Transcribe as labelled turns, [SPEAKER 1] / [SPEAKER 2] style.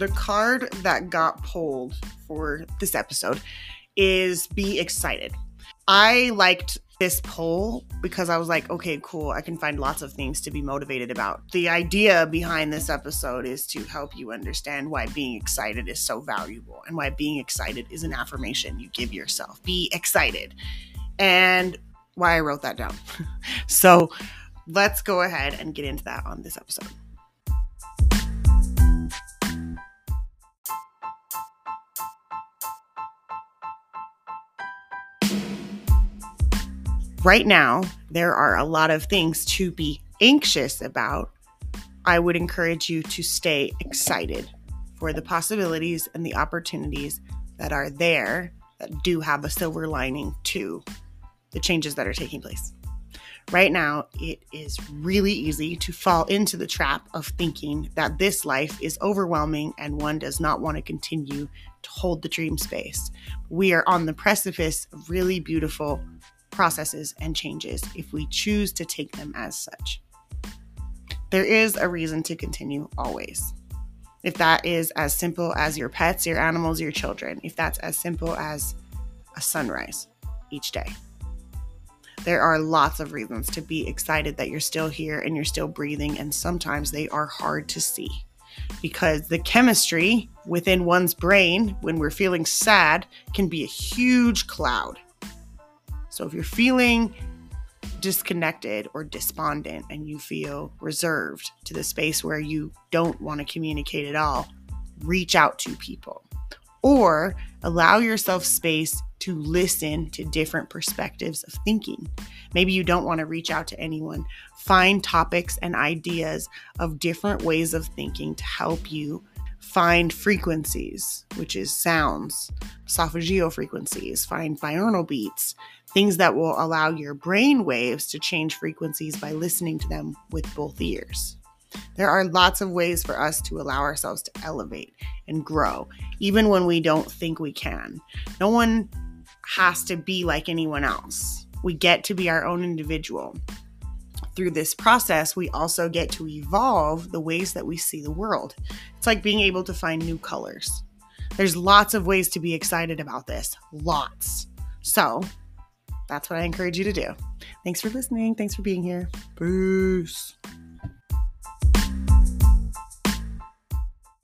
[SPEAKER 1] the card that got pulled for this episode is Be Excited. I liked this poll because I was like, okay, cool. I can find lots of things to be motivated about. The idea behind this episode is to help you understand why being excited is so valuable and why being excited is an affirmation you give yourself. Be excited. And why I wrote that down. so let's go ahead and get into that on this episode. Right now, there are a lot of things to be anxious about. I would encourage you to stay excited for the possibilities and the opportunities that are there that do have a silver lining to the changes that are taking place. Right now, it is really easy to fall into the trap of thinking that this life is overwhelming and one does not want to continue to hold the dream space. We are on the precipice of really beautiful processes and changes if we choose to take them as such. There is a reason to continue always. If that is as simple as your pets, your animals, your children, if that's as simple as a sunrise each day. There are lots of reasons to be excited that you're still here and you're still breathing, and sometimes they are hard to see because the chemistry within one's brain when we're feeling sad can be a huge cloud. So if you're feeling disconnected or despondent and you feel reserved to the space where you don't want to communicate at all, reach out to people or allow yourself space to listen to different perspectives of thinking. Maybe you don't want to reach out to anyone. Find topics and ideas of different ways of thinking to help you find frequencies, which is sounds, solfeggio frequencies, find binaural beats, things that will allow your brain waves to change frequencies by listening to them with both ears. There are lots of ways for us to allow ourselves to elevate and grow, even when we don't think we can. No one has to be like anyone else. We get to be our own individual. Through this process, we also get to evolve the ways that we see the world. It's like being able to find new colors. There's lots of ways to be excited about this. Lots. So, that's what I encourage you to do. Thanks for listening. Thanks for being here. Peace.